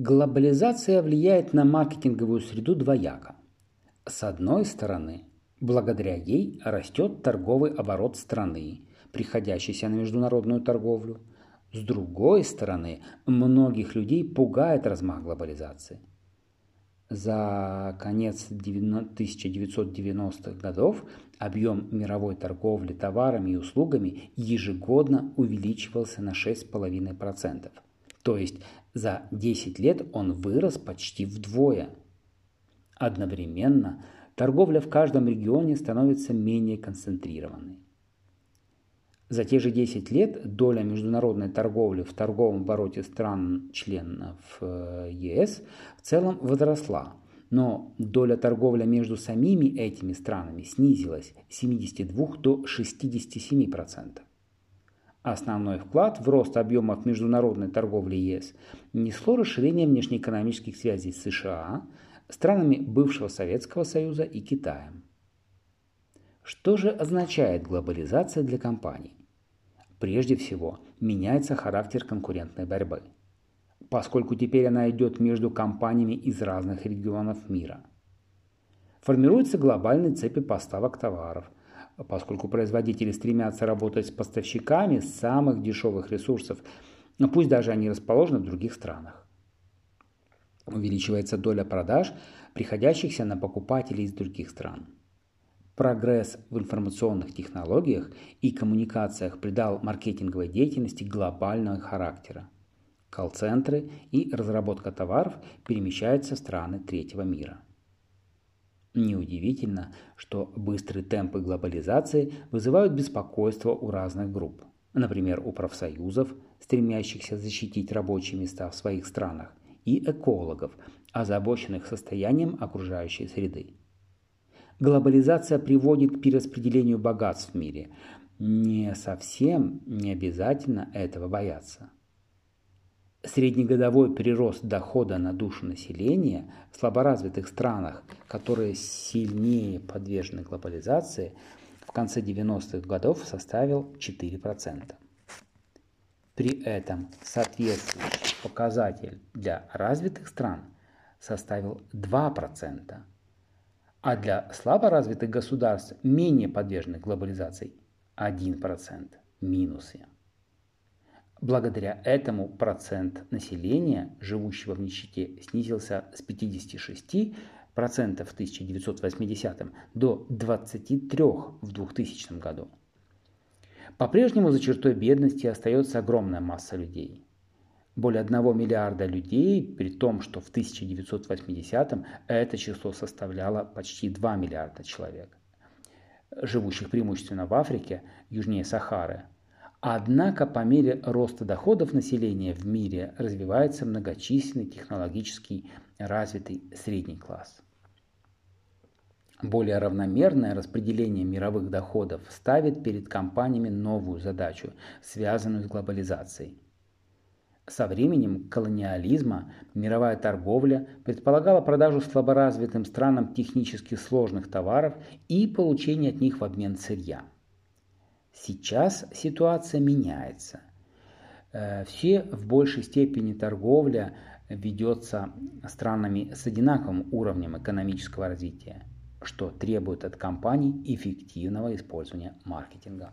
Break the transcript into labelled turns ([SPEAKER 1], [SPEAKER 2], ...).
[SPEAKER 1] Глобализация влияет на маркетинговую среду двояко. С одной стороны, благодаря ей растет торговый оборот страны, приходящийся на международную торговлю. С другой стороны, многих людей пугает размах глобализации. За конец 1990-х годов объем мировой торговли товарами и услугами ежегодно увеличивался на 6,5%. То есть за 10 лет он вырос почти вдвое. Одновременно торговля в каждом регионе становится менее концентрированной. За те же 10 лет доля международной торговли в торговом обороте стран-членов э, ЕС в целом возросла, но доля торговли между самими этими странами снизилась с 72 до 67%. Основной вклад в рост объемов международной торговли ЕС несло расширение внешнеэкономических связей с США, странами бывшего Советского Союза и Китаем. Что же означает глобализация для компаний? Прежде всего, меняется характер конкурентной борьбы, поскольку теперь она идет между компаниями из разных регионов мира. Формируются глобальные цепи поставок товаров, поскольку производители стремятся работать с поставщиками самых дешевых ресурсов, но пусть даже они расположены в других странах. Увеличивается доля продаж, приходящихся на покупателей из других стран – Прогресс в информационных технологиях и коммуникациях придал маркетинговой деятельности глобального характера. Колл-центры и разработка товаров перемещаются в страны третьего мира. Неудивительно, что быстрые темпы глобализации вызывают беспокойство у разных групп. Например, у профсоюзов, стремящихся защитить рабочие места в своих странах, и экологов, озабоченных состоянием окружающей среды. Глобализация приводит к перераспределению богатств в мире. Не совсем не обязательно этого бояться. Среднегодовой прирост дохода на душу населения в слаборазвитых странах, которые сильнее подвержены глобализации, в конце 90-х годов составил 4%. При этом соответствующий показатель для развитых стран составил 2% а для слаборазвитых государств, менее подверженных глобализации, 1% минусы. Благодаря этому процент населения, живущего в нищете, снизился с 56% в 1980 до 23% в 2000 году. По-прежнему за чертой бедности остается огромная масса людей – более 1 миллиарда людей, при том, что в 1980-м это число составляло почти 2 миллиарда человек, живущих преимущественно в Африке, южнее Сахары. Однако по мере роста доходов населения в мире развивается многочисленный технологически развитый средний класс. Более равномерное распределение мировых доходов ставит перед компаниями новую задачу, связанную с глобализацией – со временем колониализма мировая торговля предполагала продажу слаборазвитым странам технически сложных товаров и получение от них в обмен сырья. Сейчас ситуация меняется. Э, все в большей степени торговля ведется странами с одинаковым уровнем экономического развития, что требует от компаний эффективного использования маркетинга.